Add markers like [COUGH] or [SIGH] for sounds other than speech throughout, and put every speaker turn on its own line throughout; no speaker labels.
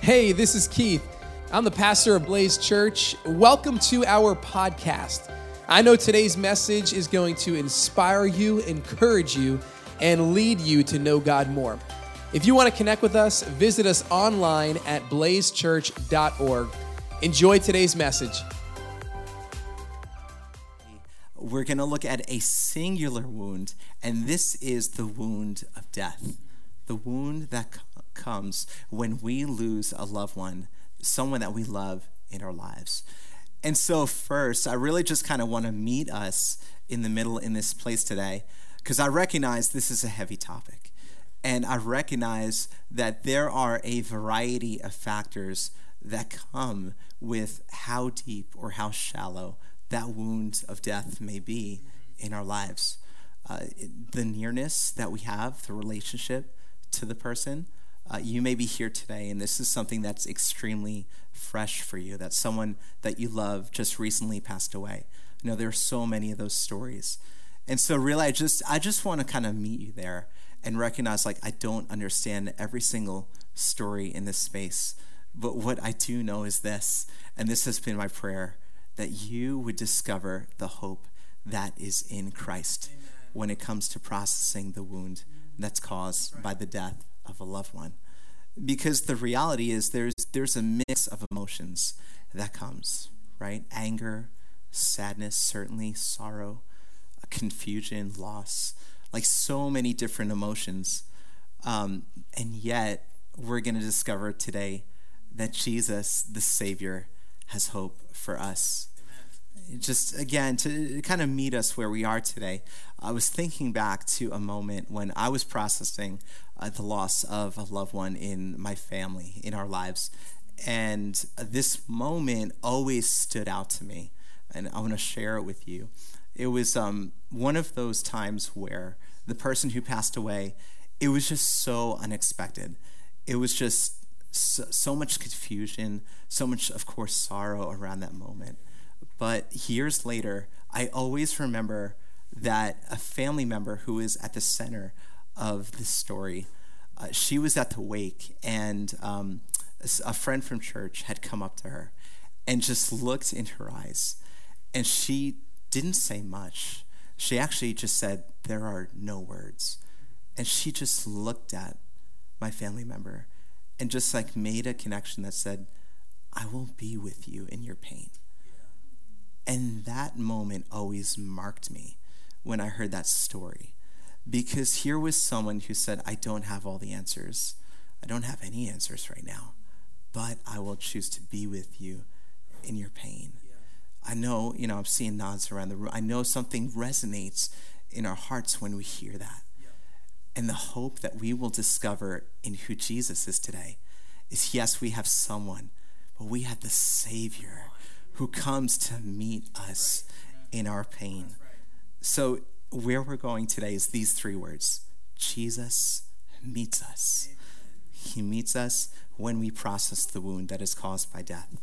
Hey, this is Keith. I'm the pastor of Blaze Church. Welcome to our podcast. I know today's message is going to inspire you, encourage you, and lead you to know God more. If you want to connect with us, visit us online at blazechurch.org. Enjoy today's message.
We're going to look at a singular wound, and this is the wound of death. The wound that comes when we lose a loved one, someone that we love in our lives. And so, first, I really just kind of want to meet us in the middle in this place today because I recognize this is a heavy topic. And I recognize that there are a variety of factors that come with how deep or how shallow that wound of death may be in our lives. Uh, the nearness that we have, the relationship to the person, uh, you may be here today and this is something that's extremely fresh for you that someone that you love just recently passed away you know there are so many of those stories and so really i just i just want to kind of meet you there and recognize like i don't understand every single story in this space but what i do know is this and this has been my prayer that you would discover the hope that is in christ Amen. when it comes to processing the wound that's caused by the death of a loved one. Because the reality is there's there's a mix of emotions that comes, right? Anger, sadness, certainly, sorrow, confusion, loss, like so many different emotions. Um, and yet, we're going to discover today that Jesus, the Savior, has hope for us just again to kind of meet us where we are today, I was thinking back to a moment when I was processing uh, the loss of a loved one in my family, in our lives. And this moment always stood out to me, and I want to share it with you. It was um, one of those times where the person who passed away, it was just so unexpected. It was just so, so much confusion, so much, of course, sorrow around that moment. But years later, I always remember that a family member who is at the center of the story, uh, she was at the wake, and um, a friend from church had come up to her and just looked in her eyes. And she didn't say much. She actually just said, There are no words. And she just looked at my family member and just like made a connection that said, I will be with you in your pain. And that moment always marked me when I heard that story. Because here was someone who said, I don't have all the answers. I don't have any answers right now, but I will choose to be with you in your pain. I know, you know, I'm seeing nods around the room. I know something resonates in our hearts when we hear that. And the hope that we will discover in who Jesus is today is yes, we have someone, but we have the Savior who comes to meet us in our pain. So, where we're going today is these three words Jesus meets us. He meets us when we process the wound that is caused by death.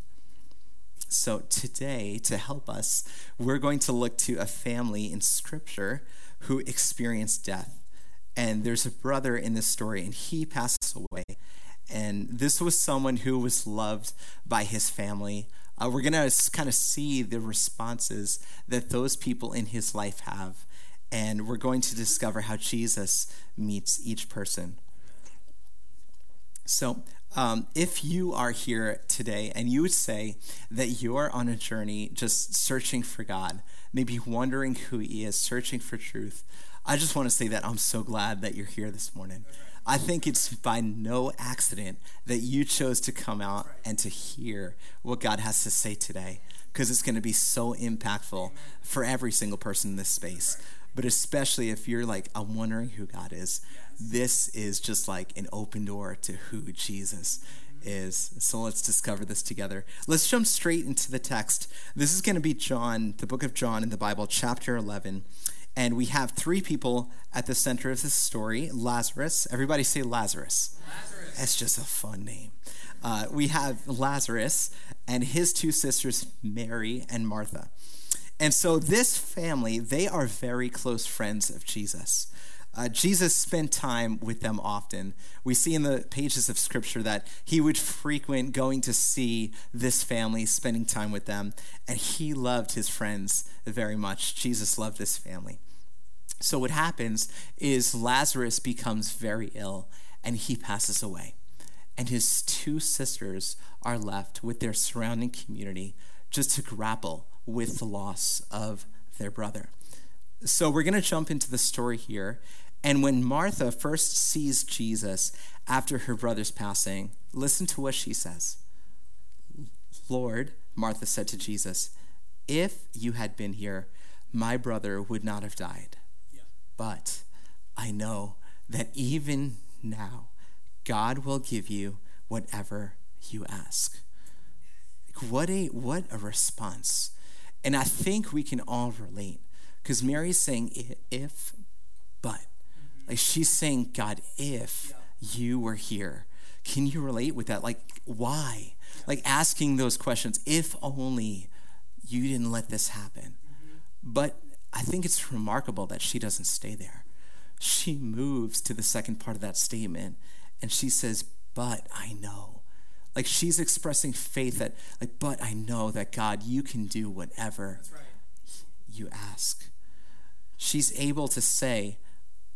So, today, to help us, we're going to look to a family in Scripture who experienced death. And there's a brother in this story, and he passes away. And this was someone who was loved by his family, uh, we're going to kind of see the responses that those people in his life have. And we're going to discover how Jesus meets each person. So, um, if you are here today and you would say that you're on a journey just searching for God, maybe wondering who He is, searching for truth, I just want to say that I'm so glad that you're here this morning. I think it's by no accident that you chose to come out and to hear what God has to say today because it's going to be so impactful for every single person in this space. But especially if you're like, I'm wondering who God is, this is just like an open door to who Jesus is. So let's discover this together. Let's jump straight into the text. This is going to be John, the book of John in the Bible, chapter 11. And we have three people at the center of this story Lazarus. Everybody say Lazarus. Lazarus. That's just a fun name. Uh, we have Lazarus and his two sisters, Mary and Martha. And so, this family, they are very close friends of Jesus. Uh, Jesus spent time with them often. We see in the pages of scripture that he would frequent going to see this family, spending time with them, and he loved his friends very much. Jesus loved this family. So, what happens is Lazarus becomes very ill and he passes away. And his two sisters are left with their surrounding community just to grapple with the loss of their brother. So, we're going to jump into the story here and when Martha first sees Jesus after her brother's passing, listen to what she says Lord, Martha said to Jesus, if you had been here, my brother would not have died. But I know that even now, God will give you whatever you ask. What a what a response. And I think we can all relate because Mary's saying if but like she's saying, God, if you were here, can you relate with that? Like, why? Like asking those questions, if only you didn't let this happen. But I think it's remarkable that she doesn't stay there. She moves to the second part of that statement and she says, But I know. Like she's expressing faith that, like, but I know that God, you can do whatever right. you ask. She's able to say,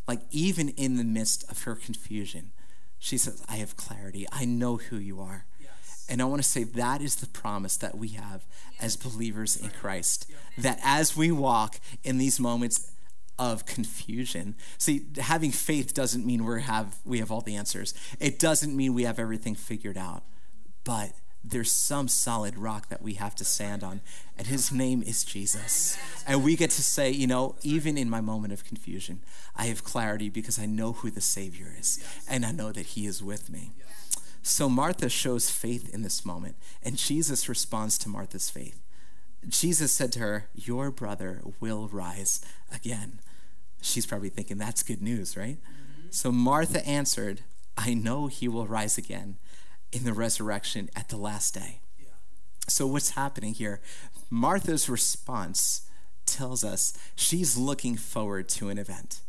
like, even in the midst of her confusion, she says, I have clarity. I know who you are. And I want to say that is the promise that we have as believers in Christ. That as we walk in these moments of confusion, see, having faith doesn't mean we have we have all the answers. It doesn't mean we have everything figured out. But there's some solid rock that we have to stand on, and his name is Jesus. And we get to say, you know, even in my moment of confusion, I have clarity because I know who the Savior is, and I know that he is with me. So Martha shows faith in this moment, and Jesus responds to Martha's faith. Jesus said to her, Your brother will rise again. She's probably thinking, That's good news, right? Mm-hmm. So Martha answered, I know he will rise again in the resurrection at the last day. Yeah. So, what's happening here? Martha's response tells us she's looking forward to an event.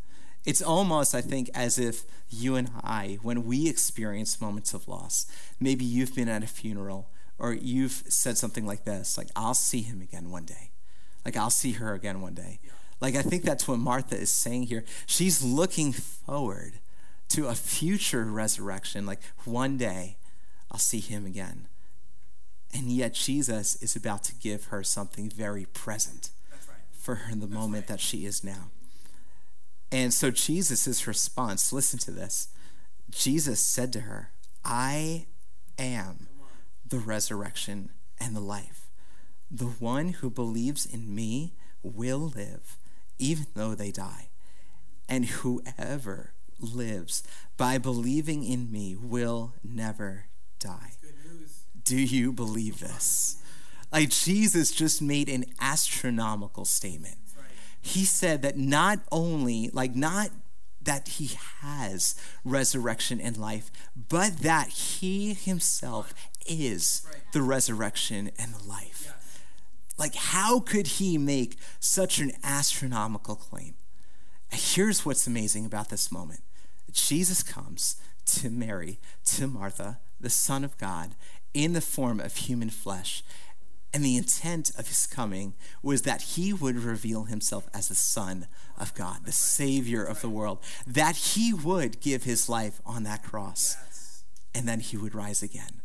It's almost, I think, as if you and I, when we experience moments of loss, maybe you've been at a funeral or you've said something like this, like, I'll see him again one day. Like, I'll see her again one day. Like, I think that's what Martha is saying here. She's looking forward to a future resurrection, like one day I'll see him again. And yet, Jesus is about to give her something very present right. for her in the That's moment right. that she is now. And so, Jesus' response listen to this. Jesus said to her, I am the resurrection and the life. The one who believes in me will live, even though they die. And whoever lives by believing in me will never die. Do you believe this? Like Jesus just made an astronomical statement. He said that not only, like, not that he has resurrection and life, but that he himself is the resurrection and the life. Like, how could he make such an astronomical claim? Here's what's amazing about this moment Jesus comes to Mary, to Martha, the Son of God, in the form of human flesh. And the intent of his coming was that he would reveal himself as the Son of God, the Savior of the world, that he would give his life on that cross, and then he would rise again.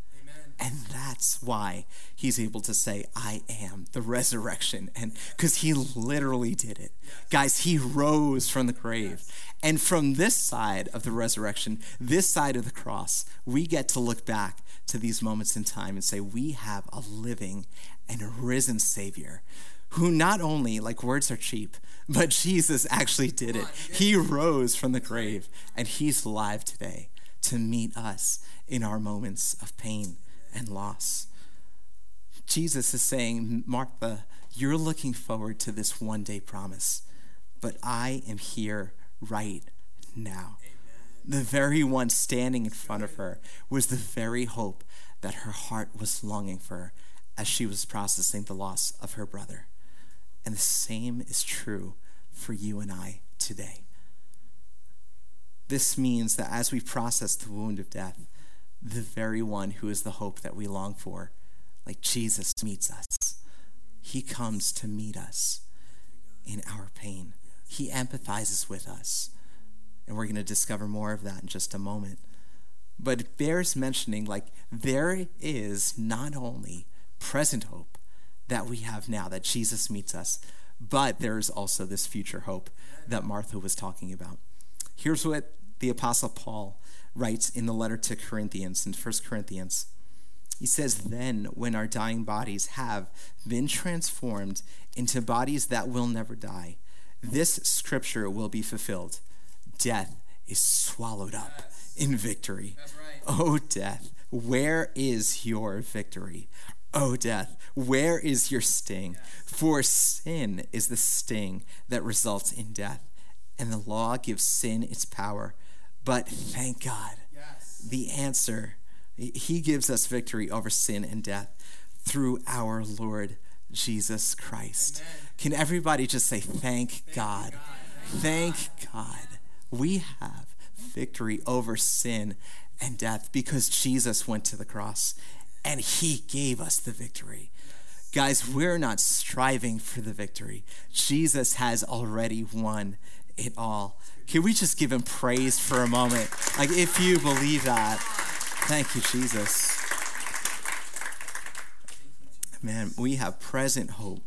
And that's why he's able to say, I am the resurrection. And because he literally did it. Guys, he rose from the grave. And from this side of the resurrection, this side of the cross, we get to look back to these moments in time and say, we have a living and a risen Savior who not only, like words are cheap, but Jesus actually did it. He rose from the grave and he's alive today to meet us in our moments of pain and loss. Jesus is saying, Martha, you're looking forward to this one day promise, but I am here right now. Amen. The very one standing in front of her was the very hope that her heart was longing for as she was processing the loss of her brother. And the same is true for you and I today. This means that as we process the wound of death, the very one who is the hope that we long for, like Jesus meets us. He comes to meet us in our pain. He empathizes with us. And we're going to discover more of that in just a moment. But it bears mentioning like there is not only present hope that we have now, that Jesus meets us, but there's also this future hope that Martha was talking about. Here's what the Apostle Paul writes in the letter to Corinthians, in 1 Corinthians. He says, Then, when our dying bodies have been transformed into bodies that will never die, this scripture will be fulfilled. Death is swallowed up in victory. Right. Oh, death, where is your victory? Oh, death, where is your sting? For sin is the sting that results in death, and the law gives sin its power. But thank God, yes. the answer, He gives us victory over sin and death through our Lord Jesus Christ. Amen. Can everybody just say, Thank, thank God? God. Thank, thank God. God. We have victory over sin and death because Jesus went to the cross and he gave us the victory. Guys, we're not striving for the victory. Jesus has already won it all. Can we just give him praise for a moment? Like, if you believe that, thank you, Jesus. Man, we have present hope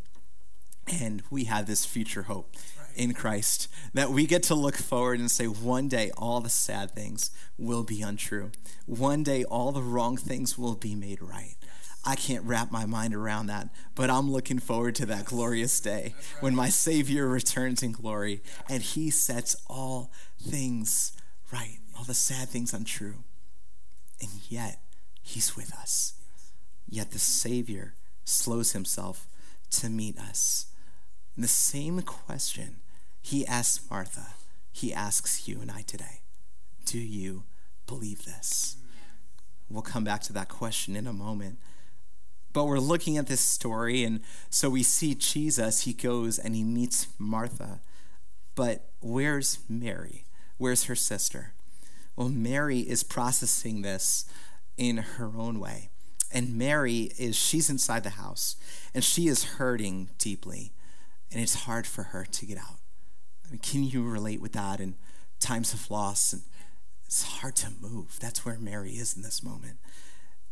and we have this future hope in Christ that we get to look forward and say, one day all the sad things will be untrue. One day all the wrong things will be made right. I can't wrap my mind around that, but I'm looking forward to that glorious day when my Savior returns in glory and He sets all things right, all the sad things untrue. And yet, He's with us. Yet the Savior slows Himself to meet us. And the same question he asks Martha, he asks you and I today Do you believe this? We'll come back to that question in a moment. But we're looking at this story, and so we see Jesus, he goes and he meets Martha. But where's Mary? Where's her sister? Well, Mary is processing this in her own way. And Mary is, she's inside the house, and she is hurting deeply, and it's hard for her to get out. I mean, can you relate with that in times of loss? And it's hard to move. That's where Mary is in this moment.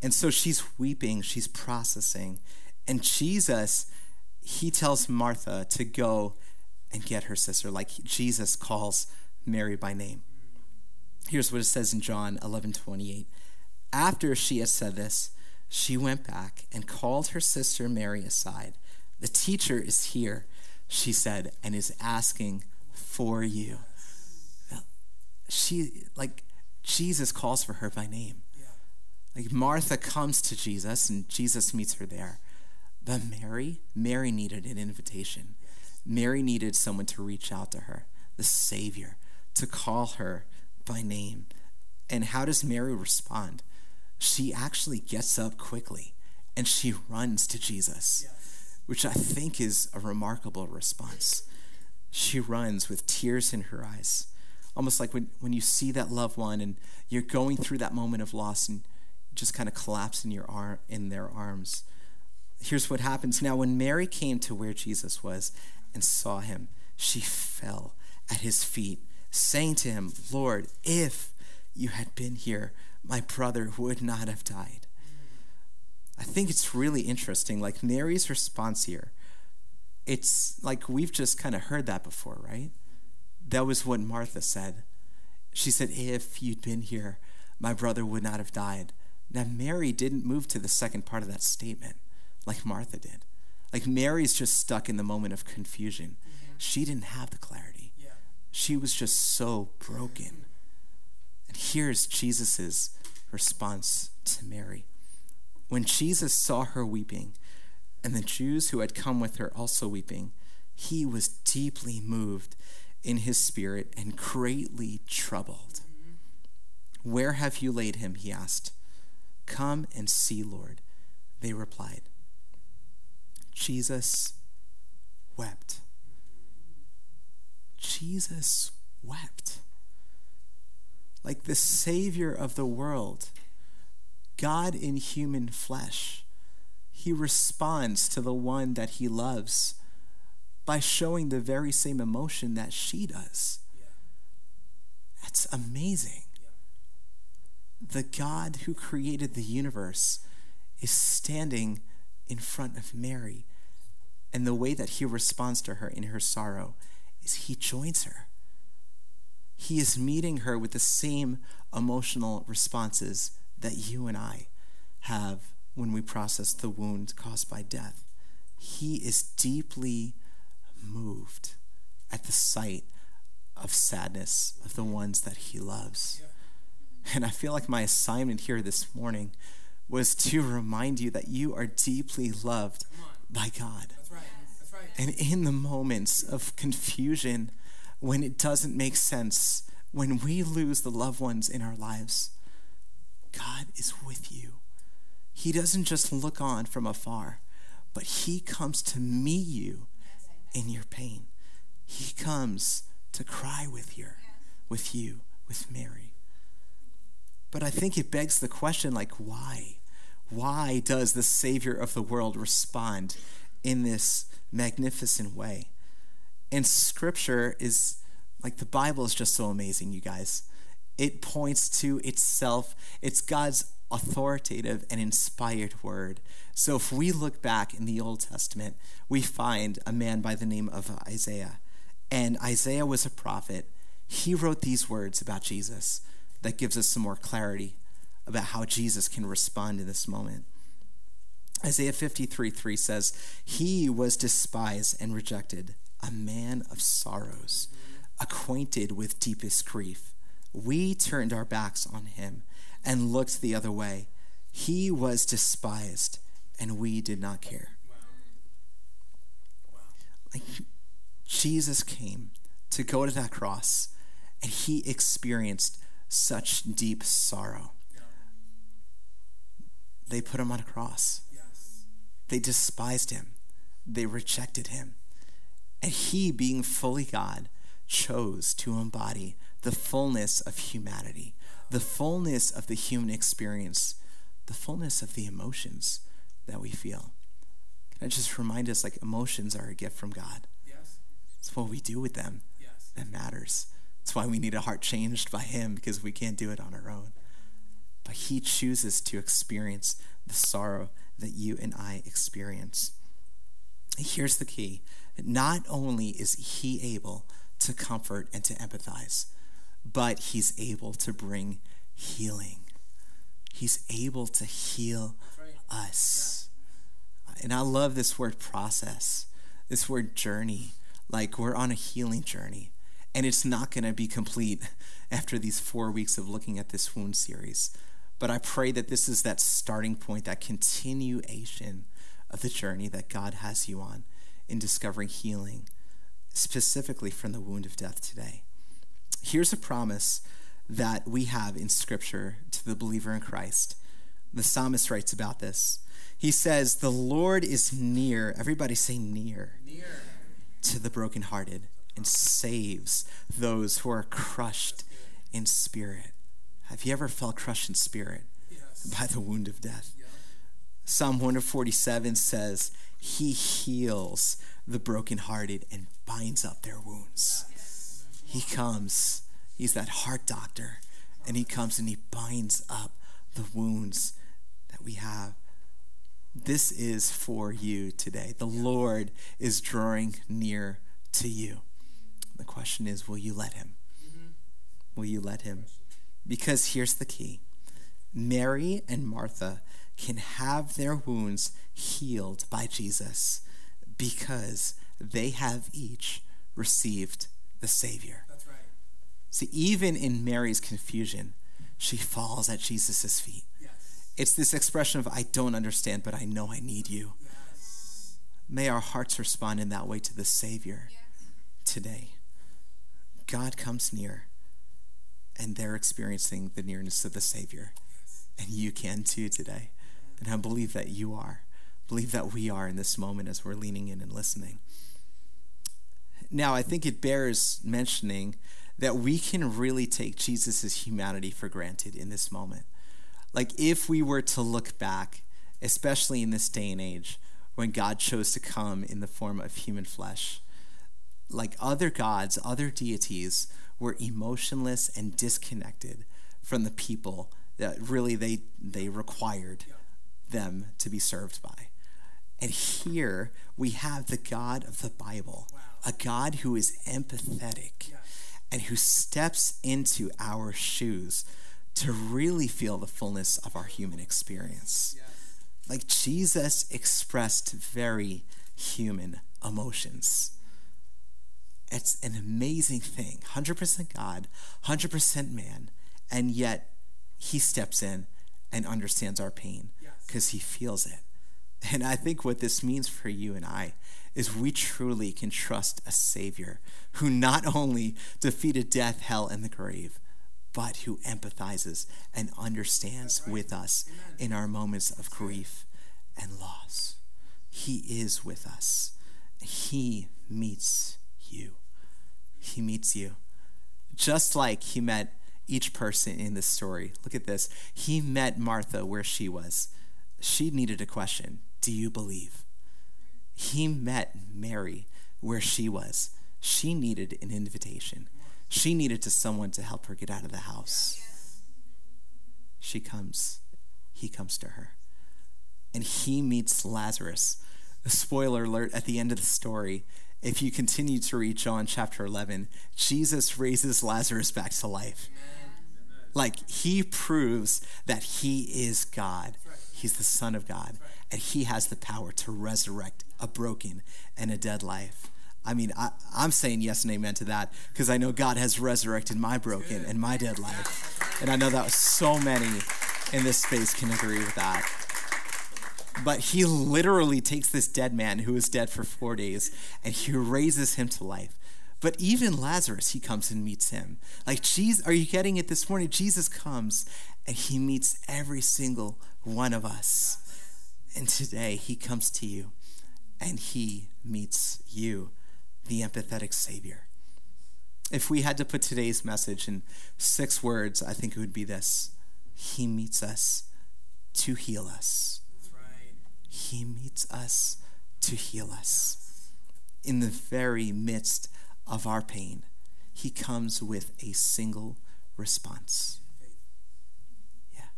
And so she's weeping, she's processing. And Jesus, he tells Martha to go and get her sister, like Jesus calls Mary by name. Here's what it says in John 11 28. After she had said this, she went back and called her sister Mary aside. The teacher is here, she said, and is asking for you. She, like, Jesus calls for her by name. Like, Martha comes to Jesus and Jesus meets her there. But Mary, Mary needed an invitation. Mary needed someone to reach out to her, the Savior, to call her by name. And how does Mary respond? She actually gets up quickly and she runs to Jesus, which I think is a remarkable response she runs with tears in her eyes. Almost like when, when you see that loved one and you're going through that moment of loss and just kind of collapse in your arm in their arms. Here's what happens. Now when Mary came to where Jesus was and saw him, she fell at his feet, saying to him, Lord, if you had been here, my brother would not have died. I think it's really interesting. Like Mary's response here it's like we've just kind of heard that before, right? That was what Martha said. She said, If you'd been here, my brother would not have died. Now, Mary didn't move to the second part of that statement like Martha did. Like Mary's just stuck in the moment of confusion. Mm-hmm. She didn't have the clarity. Yeah. She was just so broken. And here's Jesus' response to Mary. When Jesus saw her weeping, and the Jews who had come with her also weeping. He was deeply moved in his spirit and greatly troubled. Where have you laid him? He asked. Come and see, Lord. They replied. Jesus wept. Jesus wept. like the Savior of the world, God in human flesh, he responds to the one that he loves by showing the very same emotion that she does. That's amazing. The God who created the universe is standing in front of Mary. And the way that he responds to her in her sorrow is he joins her. He is meeting her with the same emotional responses that you and I have when we process the wound caused by death. He is deeply moved at the sight of sadness of the ones that he loves. And I feel like my assignment here this morning was to remind you that you are deeply loved by God.
That's right. That's right.
And in the moments of confusion, when it doesn't make sense, when we lose the loved ones in our lives, God is with you. He doesn't just look on from afar, but He comes to meet you in your pain. He comes to cry with you, with you, with Mary. But I think it begs the question like, why? Why does the Savior of the world respond in this magnificent way? And Scripture is like the Bible is just so amazing, you guys. It points to itself, it's God's authoritative and inspired word. So if we look back in the Old Testament, we find a man by the name of Isaiah. And Isaiah was a prophet. He wrote these words about Jesus that gives us some more clarity about how Jesus can respond in this moment. Isaiah 53 3 says, He was despised and rejected, a man of sorrows, acquainted with deepest grief. We turned our backs on him and looked the other way. He was despised, and we did not care. Like Jesus came to go to that cross, and he experienced such deep sorrow. They put him on a cross. They despised him. They rejected him. And he, being fully God, chose to embody the fullness of humanity, the fullness of the human experience, the fullness of the emotions that we feel. Can I just remind us like emotions are a gift from God?
Yes.
It's what we do with them
Yes.
that matters. That's why we need a heart changed by Him because we can't do it on our own. But He chooses to experience the sorrow that you and I experience. Here's the key not only is He able to comfort and to empathize, but He's able to bring healing. He's able to heal us. And I love this word process, this word journey. Like we're on a healing journey. And it's not going to be complete [LAUGHS] after these four weeks of looking at this wound series. But I pray that this is that starting point, that continuation of the journey that God has you on in discovering healing, specifically from the wound of death today. Here's a promise that we have in Scripture to the believer in Christ. The psalmist writes about this. He says, The Lord is near. Everybody say near.
Near.
To the brokenhearted and saves those who are crushed in spirit. Have you ever felt crushed in spirit
Yes.
by the wound of death? Psalm 147 says, He heals the brokenhearted and binds up their wounds. He comes, He's that heart doctor, and He comes and He binds up the wounds that we have. This is for you today. The Lord is drawing near to you. The question is, will you let Him? Mm-hmm. Will you let Him? Because here's the key Mary and Martha can have their wounds healed by Jesus because they have each received the Savior. See, even in Mary's confusion, she falls at Jesus' feet.
Yes.
It's this expression of, I don't understand, but I know I need you.
Yes.
May our hearts respond in that way to the Savior today. God comes near, and they're experiencing the nearness of the Savior. And you can too today. And I believe that you are. Believe that we are in this moment as we're leaning in and listening. Now, I think it bears mentioning that we can really take Jesus' humanity for granted in this moment. Like, if we were to look back, especially in this day and age, when God chose to come in the form of human flesh, like other gods, other deities were emotionless and disconnected from the people that really they, they required them to be served by. And here we have the God of the Bible, wow. a God who is empathetic and who steps into our shoes to really feel the fullness of our human experience. Like Jesus expressed very human emotions. It's an amazing thing 100% God, 100% man, and yet he steps in and understands our pain because yes. he feels it. And I think what this means for you and I is we truly can trust a Savior who not only defeated death, hell, and the grave, but who empathizes and understands right. with us Amen. in our moments of grief and loss. He is with us. He meets you. He meets you. Just like he met each person in this story. Look at this. He met Martha where she was. She needed a question Do you believe? He met Mary where she was. She needed an invitation. She needed to someone to help her get out of the house. She comes. He comes to her. And he meets Lazarus. A spoiler alert at the end of the story. If you continue to read John chapter 11, Jesus raises Lazarus back to life. Like he proves that he is God. He's the Son of God. And he has the power to resurrect a broken and a dead life. I mean, I, am saying yes and amen to that because I know God has resurrected my broken and my dead life. And I know that so many in this space can agree with that. But he literally takes this dead man who was dead for four days and he raises him to life. But even Lazarus, he comes and meets him. Like, Jesus, are you getting it this morning? Jesus comes and he meets every single one of us. And today he comes to you and he meets you the empathetic Savior. If we had to put today's message in six words, I think it would be this He meets us to heal us. Right. He meets us to heal us. In the very midst of our pain, He comes with a single response. Yeah,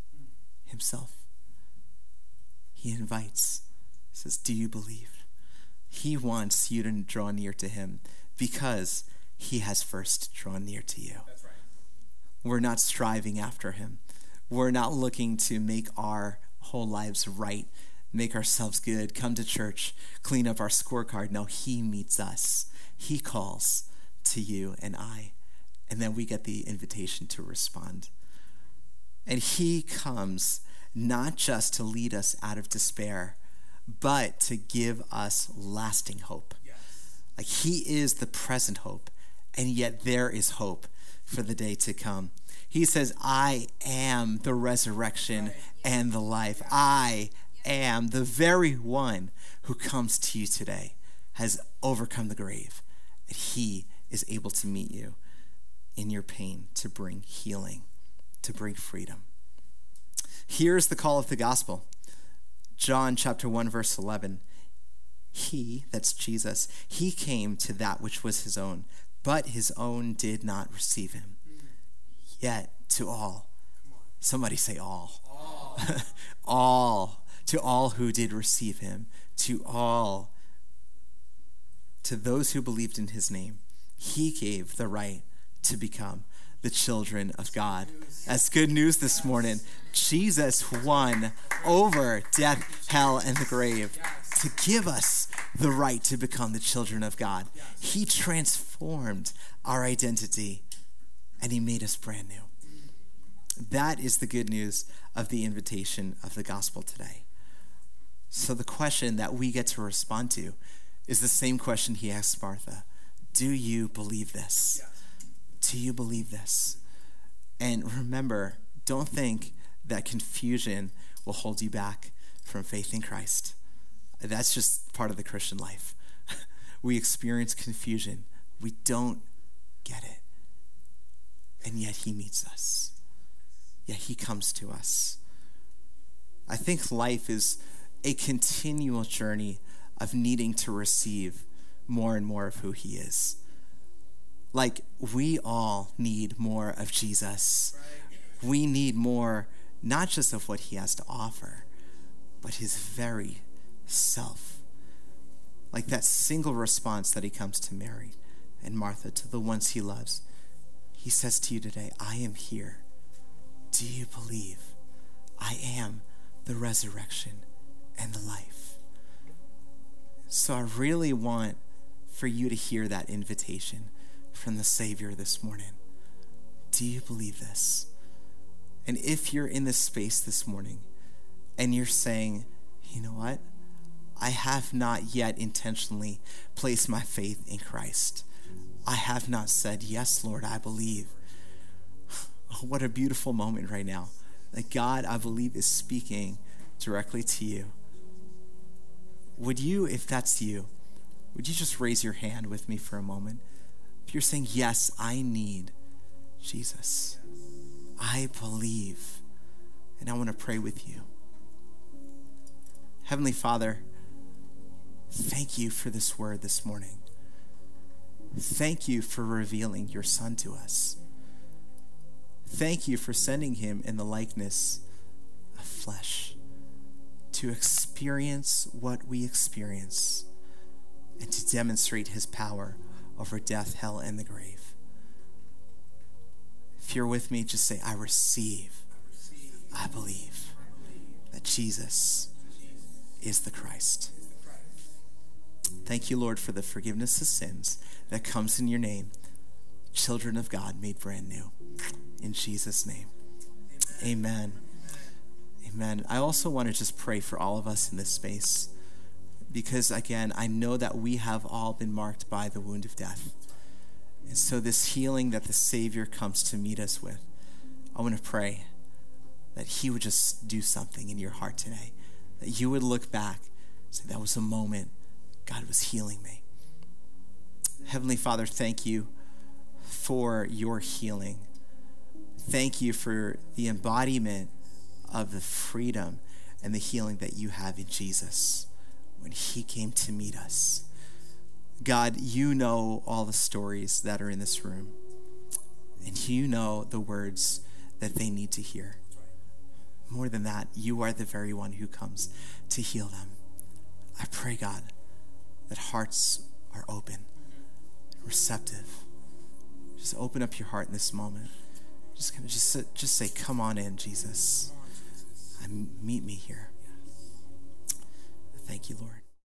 Himself. He invites, says, Do you believe? He wants you to draw near to him because he has first drawn near to you. Right. We're not striving after him. We're not looking to make our whole lives right, make ourselves good, come to church, clean up our scorecard. No, he meets us. He calls to you and I. And then we get the invitation to respond. And he comes not just to lead us out of despair but to give us lasting hope. Yes. Like He is the present hope, and yet there is hope for the day to come. He says, I am the resurrection right. and the life. I am the very one who comes to you today, has overcome the grave, and He is able to meet you in your pain to bring healing, to bring freedom. Here's the call of the gospel John chapter 1 verse 11. He, that's Jesus, he came to that which was his own, but his own did not receive him. Yet to all, somebody say all. All. [LAUGHS] all. To all who did receive him, to all, to those who believed in his name, he gave the right to become the children of God. That's good news this morning. Jesus won over death, hell, and the grave to give us the right to become the children of God. He transformed our identity and He made us brand new. That is the good news of the invitation of the gospel today. So, the question that we get to respond to is the same question He asked Martha Do you believe this? Do you believe this? And remember, don't think that confusion will hold you back from faith in Christ. That's just part of the Christian life. [LAUGHS] we experience confusion, we don't get it. and yet he meets us. Yet he comes to us. I think life is a continual journey of needing to receive more and more of who he is. Like, we all need more of Jesus. We need more, not just of what he has to offer, but his very self. Like that single response that he comes to Mary and Martha, to the ones he loves. He says to you today, I am here. Do you believe? I am the resurrection and the life. So I really want for you to hear that invitation from the Savior this morning. Do you believe this? And if you're in this space this morning and you're saying, you know what? I have not yet intentionally placed my faith in Christ. I have not said, Yes, Lord, I believe. Oh, [SIGHS] what a beautiful moment right now that God, I believe, is speaking directly to you. Would you, if that's you, would you just raise your hand with me for a moment? If you're saying, Yes, I need Jesus, I believe, and I want to pray with you. Heavenly Father, thank you for this word this morning. Thank you for revealing your Son to us. Thank you for sending him in the likeness of flesh to experience what we experience and to demonstrate his power over death, hell, and the grave. If you're with me, just say, I receive, I believe that Jesus is the Christ. Thank you, Lord, for the forgiveness of sins that comes in your name. Children of God made brand new. In Jesus' name. Amen. Amen. I also want to just pray for all of us in this space because, again, I know that we have all been marked by the wound of death. And so, this healing that the Savior comes to meet us with, I want to pray that He would just do something in your heart today, that you would look back, say, That was a moment God was healing me. Heavenly Father, thank you for your healing. Thank you for the embodiment of the freedom and the healing that you have in Jesus when he came to meet us. God, you know all the stories that are in this room, and you know the words that they need to hear. More than that, you are the very one who comes to heal them. I pray, God, that hearts are open, receptive. Just open up your heart in this moment. Just just just say, "Come on in, Jesus. I meet me here." Thank you, Lord.